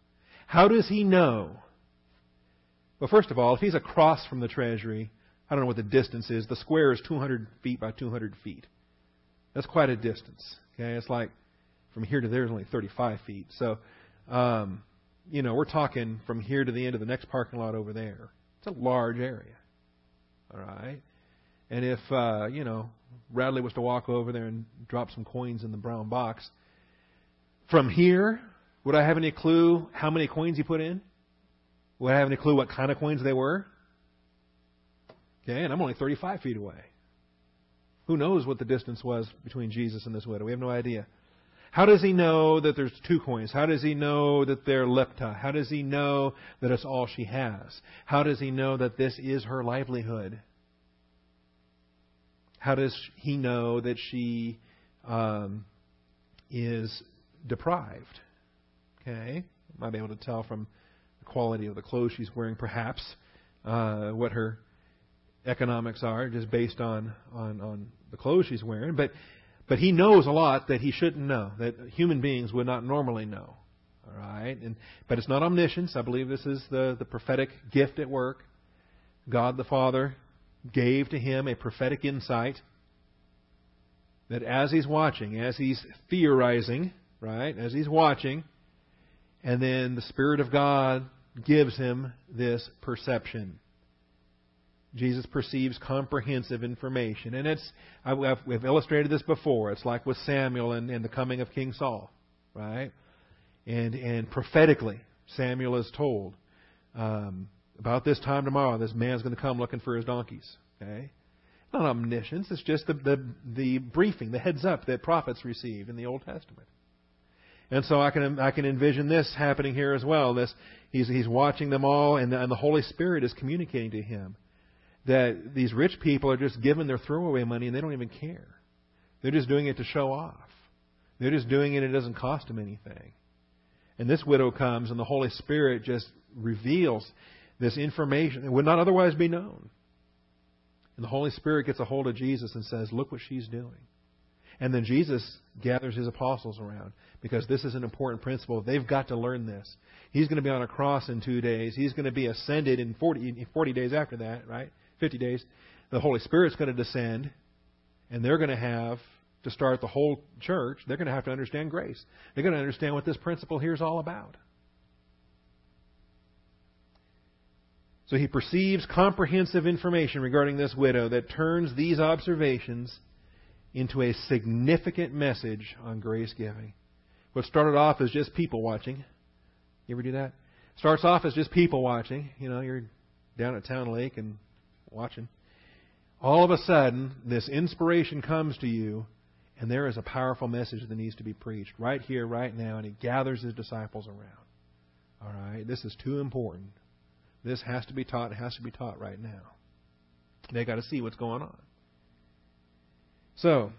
How does he know? Well, first of all, if he's across from the treasury, I don't know what the distance is. The square is 200 feet by 200 feet. That's quite a distance. Okay, it's like from here to there is only 35 feet. So, um, you know, we're talking from here to the end of the next parking lot over there. It's a large area. All right. And if uh, you know Radley was to walk over there and drop some coins in the brown box, from here, would I have any clue how many coins he put in? Would I have any clue what kind of coins they were? Okay, and I'm only 35 feet away. Who knows what the distance was between Jesus and this widow? We have no idea. How does he know that there's two coins? How does he know that they're lepta? How does he know that it's all she has? How does he know that this is her livelihood? How does he know that she um, is deprived? Okay, might be able to tell from the quality of the clothes she's wearing, perhaps, uh, what her economics are, just based on, on on the clothes she's wearing. But but he knows a lot that he shouldn't know, that human beings would not normally know. All right, and but it's not omniscience. I believe this is the the prophetic gift at work. God the Father gave to him a prophetic insight that as he's watching, as he's theorizing, right, as he's watching, and then the Spirit of God gives him this perception. Jesus perceives comprehensive information. And it's, I've, we've illustrated this before. It's like with Samuel and, and the coming of King Saul, right? And, and prophetically, Samuel is told, um, about this time tomorrow, this man's going to come looking for his donkeys. Okay? Not omniscience, it's just the, the, the briefing, the heads up that prophets received in the Old Testament. And so I can I can envision this happening here as well. This he's he's watching them all, and the, and the Holy Spirit is communicating to him that these rich people are just giving their throwaway money and they don't even care. They're just doing it to show off. They're just doing it; it doesn't cost them anything. And this widow comes, and the Holy Spirit just reveals this information that would not otherwise be known. And the Holy Spirit gets a hold of Jesus and says, Look what she's doing. And then Jesus gathers his apostles around because this is an important principle. They've got to learn this. He's going to be on a cross in two days. He's going to be ascended in 40, 40 days after that, right? 50 days. The Holy Spirit's going to descend, and they're going to have to start the whole church. They're going to have to understand grace. They're going to understand what this principle here is all about. So he perceives comprehensive information regarding this widow that turns these observations into a significant message on grace giving. What started off as just people watching. You ever do that? Starts off as just people watching. You know, you're down at Town Lake and watching. All of a sudden, this inspiration comes to you, And there is a powerful message that needs to be preached right here, right now, and he gathers his disciples around. All right? This is too important. This has to be taught. It has to be taught right now. They got to see what's going on. So,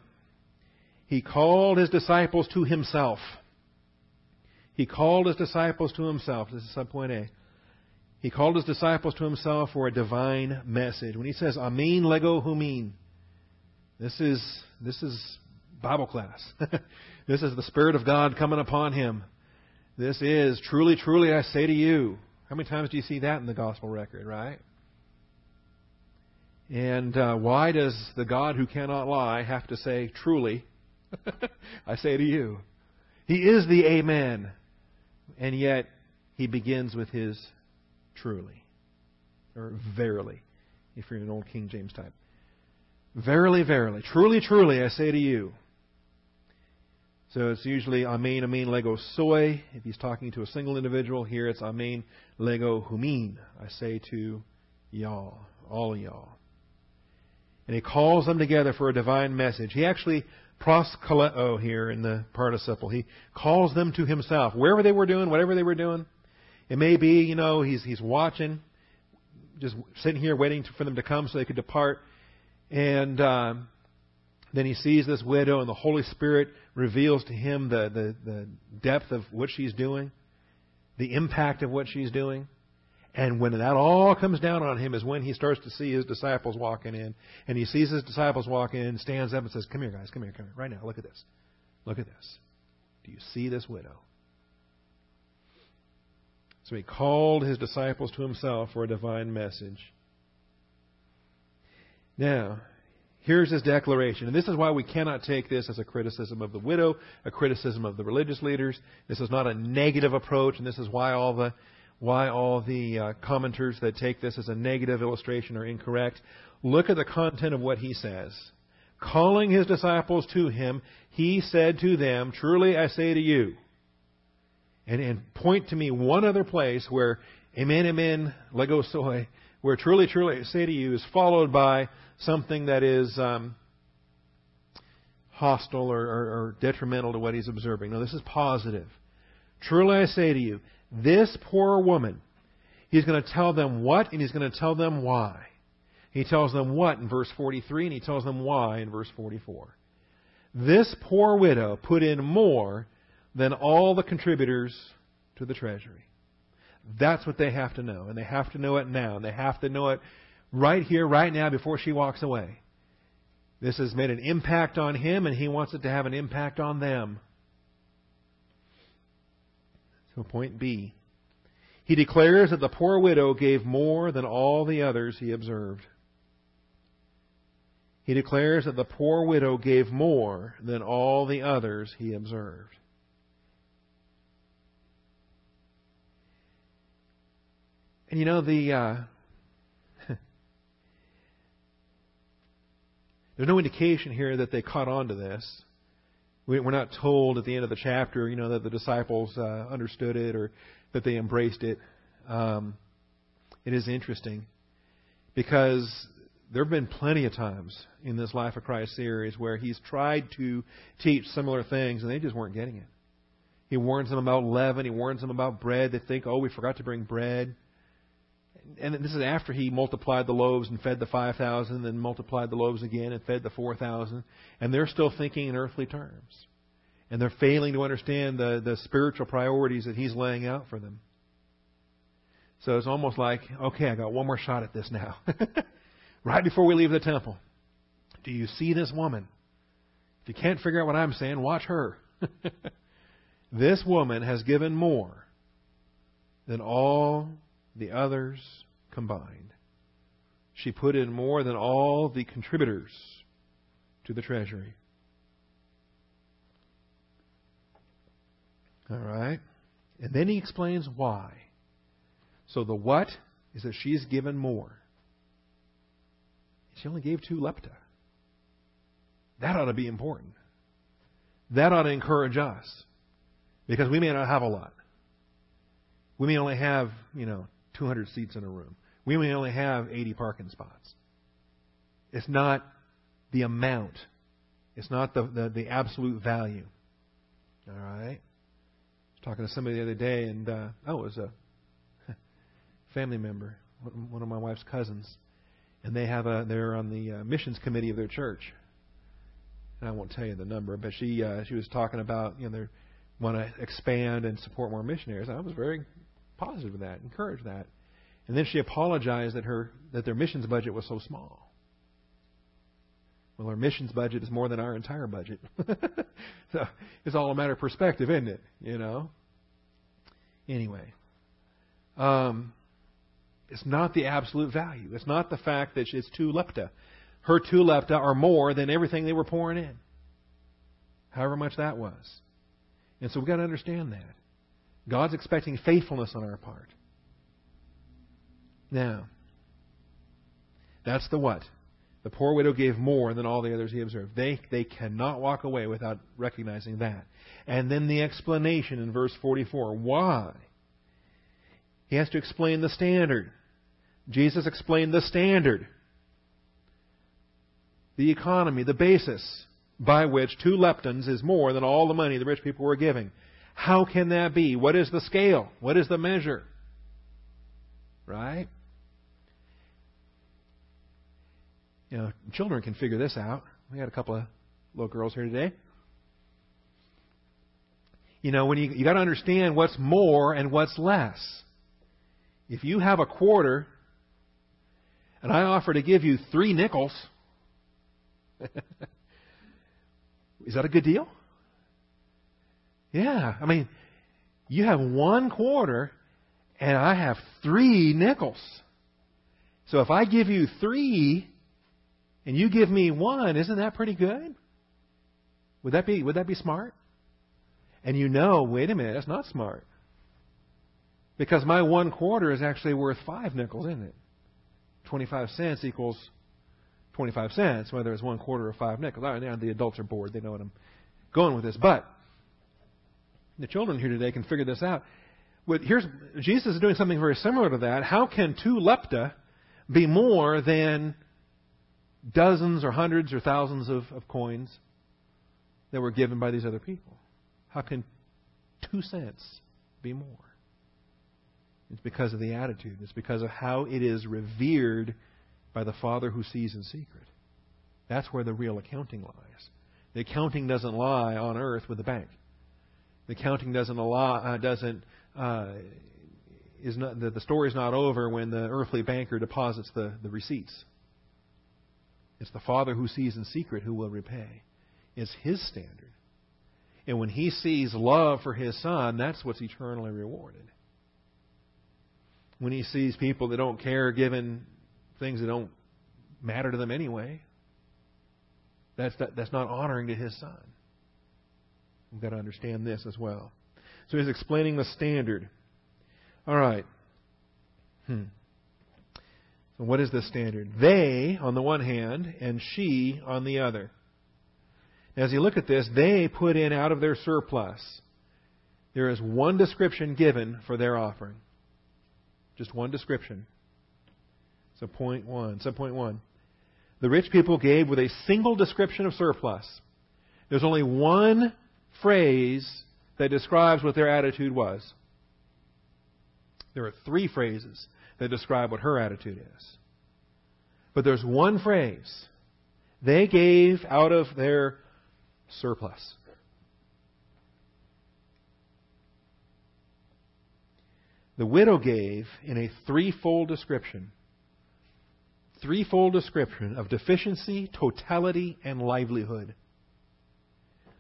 he called his disciples to himself. He called his disciples to himself. This is subpoint A. He called his disciples to himself for a divine message. When he says Amin Lego Humin, this is this is Bible class. (laughs) this is the Spirit of God coming upon him. This is truly, truly I say to you. How many times do you see that in the gospel record, right? And uh, why does the God who cannot lie have to say truly? (laughs) I say to you. He is the Amen. And yet, he begins with his truly. Or verily, if you're in an old King James type. Verily, verily. Truly, truly, I say to you. So it's usually amen, amen, lego soi. If he's talking to a single individual, here it's amen, lego humin. I say to y'all, all y'all. And he calls them together for a divine message. He actually proskaleo here in the participle. He calls them to himself. Wherever they were doing, whatever they were doing. It may be, you know, he's, he's watching, just sitting here waiting for them to come so they could depart. And um, then he sees this widow, and the Holy Spirit reveals to him the, the, the depth of what she's doing, the impact of what she's doing. And when that all comes down on him is when he starts to see his disciples walking in. And he sees his disciples walking in, stands up and says, Come here, guys, come here, come here. Right now, look at this. Look at this. Do you see this widow? So he called his disciples to himself for a divine message. Now, here's his declaration. And this is why we cannot take this as a criticism of the widow, a criticism of the religious leaders. This is not a negative approach, and this is why all the why all the uh, commenters that take this as a negative illustration are incorrect. Look at the content of what he says. Calling his disciples to him, he said to them, Truly I say to you, and, and point to me one other place where amen, amen, lego soi, where truly, truly I say to you is followed by something that is um, hostile or, or, or detrimental to what he's observing. No, this is positive. Truly I say to you, this poor woman, he's going to tell them what and he's going to tell them why. He tells them what in verse 43 and he tells them why in verse 44. This poor widow put in more than all the contributors to the treasury. That's what they have to know. And they have to know it now. And they have to know it right here, right now, before she walks away. This has made an impact on him, and he wants it to have an impact on them. So, point B. He declares that the poor widow gave more than all the others he observed. He declares that the poor widow gave more than all the others he observed. And you know, the. Uh, (laughs) there's no indication here that they caught on to this. We're not told at the end of the chapter, you know, that the disciples uh, understood it or that they embraced it. Um, it is interesting because there have been plenty of times in this Life of Christ series where he's tried to teach similar things and they just weren't getting it. He warns them about leaven. He warns them about bread. They think, oh, we forgot to bring bread. And this is after he multiplied the loaves and fed the 5,000, and then multiplied the loaves again and fed the 4,000. And they're still thinking in earthly terms. And they're failing to understand the, the spiritual priorities that he's laying out for them. So it's almost like, okay, I got one more shot at this now. (laughs) right before we leave the temple. Do you see this woman? If you can't figure out what I'm saying, watch her. (laughs) this woman has given more than all the others combined. She put in more than all the contributors to the treasury. All right? And then he explains why. So the what is that she's given more. She only gave two lepta. That ought to be important. That ought to encourage us. Because we may not have a lot. We may only have, you know, 200 seats in a room. We may only have 80 parking spots. It's not the amount, It's not the, the, the absolute value. All right? I was talking to somebody the other day, and uh, oh, it was a (laughs) family member, one of my wife's cousins, and they have a they're on the uh, missions committee of their church. And I won't tell you the number, but she uh, she was talking about you know they want to expand and support more missionaries. I was very positive of that, encouraged that. And then she apologized that her that their missions budget was so small. Well, our missions budget is more than our entire budget. (laughs) so it's all a matter of perspective, isn't it? You know. Anyway, um, it's not the absolute value. It's not the fact that it's two lepta. Her two lepta are more than everything they were pouring in. However much that was. And so we've got to understand that. God's expecting faithfulness on our part. Now, that's the what? The poor widow gave more than all the others he observed. They, they cannot walk away without recognizing that. And then the explanation in verse 44. Why? He has to explain the standard. Jesus explained the standard, the economy, the basis by which two leptons is more than all the money the rich people were giving. How can that be? What is the scale? What is the measure? Right? You know, children can figure this out. We had a couple of little girls here today. You know, when you you got to understand what's more and what's less. If you have a quarter and I offer to give you three nickels, (laughs) is that a good deal? Yeah. I mean, you have one quarter and I have three nickels. So if I give you three and you give me one, isn't that pretty good? Would that be would that be smart? And you know, wait a minute, that's not smart. Because my one quarter is actually worth five nickels, isn't it? 25 cents equals 25 cents, whether it's one quarter or five nickels. All right, now the adults are bored. They know what I'm going with this. But the children here today can figure this out. But here's, Jesus is doing something very similar to that. How can two lepta be more than dozens or hundreds or thousands of, of coins that were given by these other people? How can two cents be more? It's because of the attitude. It's because of how it is revered by the Father who sees in secret. That's where the real accounting lies. The accounting doesn't lie on earth with the bank. The accounting doesn't lie, uh, doesn't uh, is not the, the story is not over when the earthly banker deposits the, the receipts. It's the Father who sees in secret who will repay. It's His standard. And when He sees love for His Son, that's what's eternally rewarded when he sees people that don't care given things that don't matter to them anyway. That's, that, that's not honoring to his son. We've got to understand this as well. So he's explaining the standard. All right. Hmm. So what is the standard? They on the one hand, and she on the other. As you look at this, they put in out of their surplus. There is one description given for their offering. Just one description. So point one. So point one. The rich people gave with a single description of surplus. There's only one phrase that describes what their attitude was. There are three phrases that describe what her attitude is. But there's one phrase. They gave out of their surplus. the widow gave in a threefold description. Threefold description of deficiency, totality, and livelihood.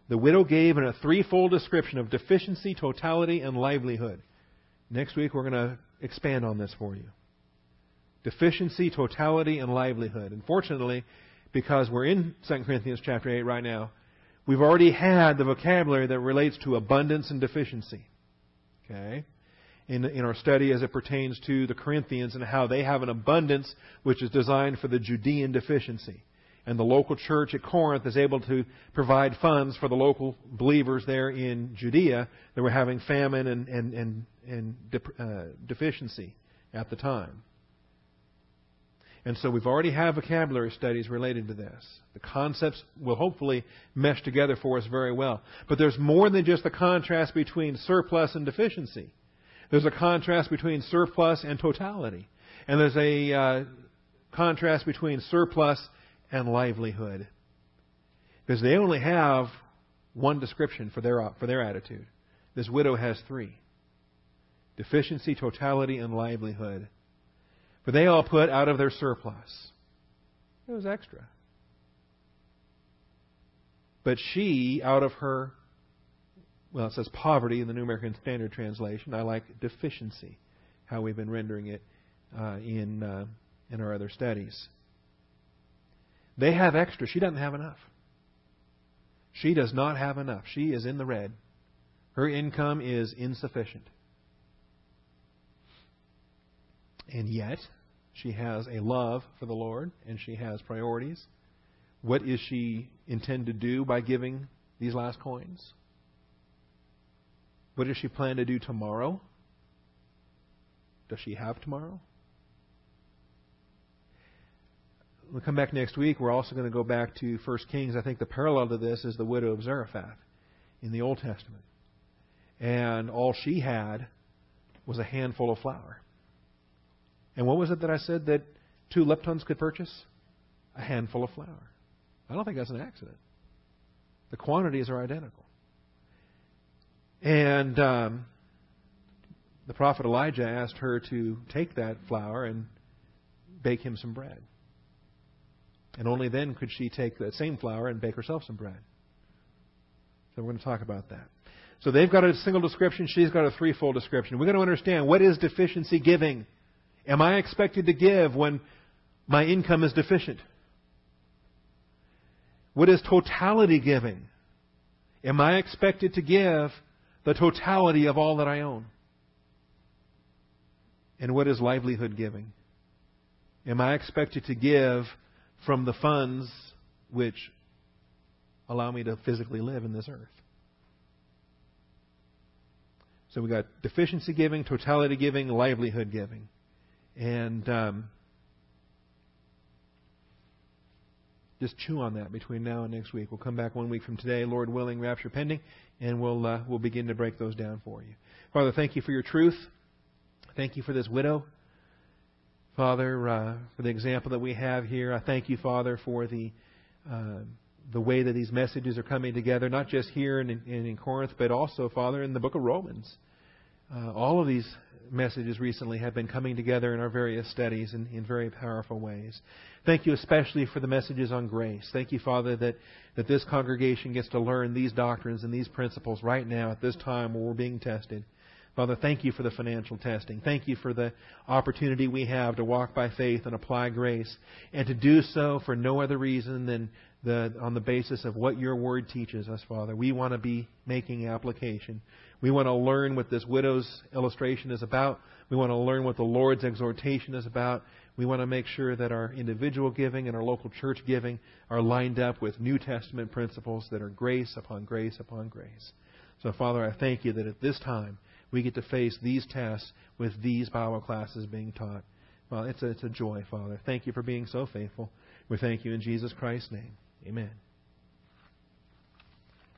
The widow gave in a threefold description of deficiency, totality, and livelihood. Next week we're going to expand on this for you. Deficiency, totality, and livelihood. Unfortunately, because we're in 2 Corinthians chapter 8 right now, we've already had the vocabulary that relates to abundance and deficiency. Okay? in, in our study as it pertains to the Corinthians and how they have an abundance which is designed for the Judean deficiency. And the local church at Corinth is able to provide funds for the local believers there in Judea that were having famine and, and, and, and uh, deficiency at the time. And so we've already had vocabulary studies related to this. The concepts will hopefully mesh together for us very well. But there's more than just the contrast between surplus and deficiency. There's a contrast between surplus and totality. And there's a uh, contrast between surplus and livelihood. Because they only have one description for their, for their attitude. This widow has three deficiency, totality, and livelihood. For they all put out of their surplus. It was extra. But she, out of her, well, it says poverty in the New American Standard Translation. I like deficiency, how we've been rendering it uh, in, uh, in our other studies. They have extra. She doesn't have enough. She does not have enough. She is in the red. Her income is insufficient. And yet, she has a love for the Lord and she has priorities. What is she intend to do by giving these last coins? What does she plan to do tomorrow? Does she have tomorrow? We'll come back next week. We're also going to go back to 1 Kings. I think the parallel to this is the widow of Zarephath in the Old Testament. And all she had was a handful of flour. And what was it that I said that two leptons could purchase? A handful of flour. I don't think that's an accident. The quantities are identical. And um, the prophet Elijah asked her to take that flour and bake him some bread. And only then could she take that same flour and bake herself some bread. So we're going to talk about that. So they've got a single description, she's got a threefold description. We're going to understand what is deficiency giving? Am I expected to give when my income is deficient? What is totality giving? Am I expected to give the totality of all that I own? And what is livelihood giving? Am I expected to give from the funds which allow me to physically live in this earth? So we got deficiency giving, totality giving, livelihood giving. And um, just chew on that between now and next week. We'll come back one week from today, Lord willing, rapture pending, and we'll uh, we'll begin to break those down for you. Father, thank you for your truth. Thank you for this widow. Father, uh, for the example that we have here, I thank you, Father, for the uh, the way that these messages are coming together, not just here in, in, in Corinth, but also, Father, in the book of Romans. Uh, all of these messages recently have been coming together in our various studies in, in very powerful ways. Thank you especially for the messages on grace. Thank you, Father, that, that this congregation gets to learn these doctrines and these principles right now at this time where we're being tested. Father, thank you for the financial testing. Thank you for the opportunity we have to walk by faith and apply grace, and to do so for no other reason than the, on the basis of what your word teaches us, Father. We want to be making application. We want to learn what this widow's illustration is about. We want to learn what the Lord's exhortation is about. We want to make sure that our individual giving and our local church giving are lined up with New Testament principles that are grace upon grace upon grace. So, Father, I thank you that at this time we get to face these tests with these Bible classes being taught. Well, it's a, it's a joy, Father. Thank you for being so faithful. We thank you in Jesus Christ's name. Amen.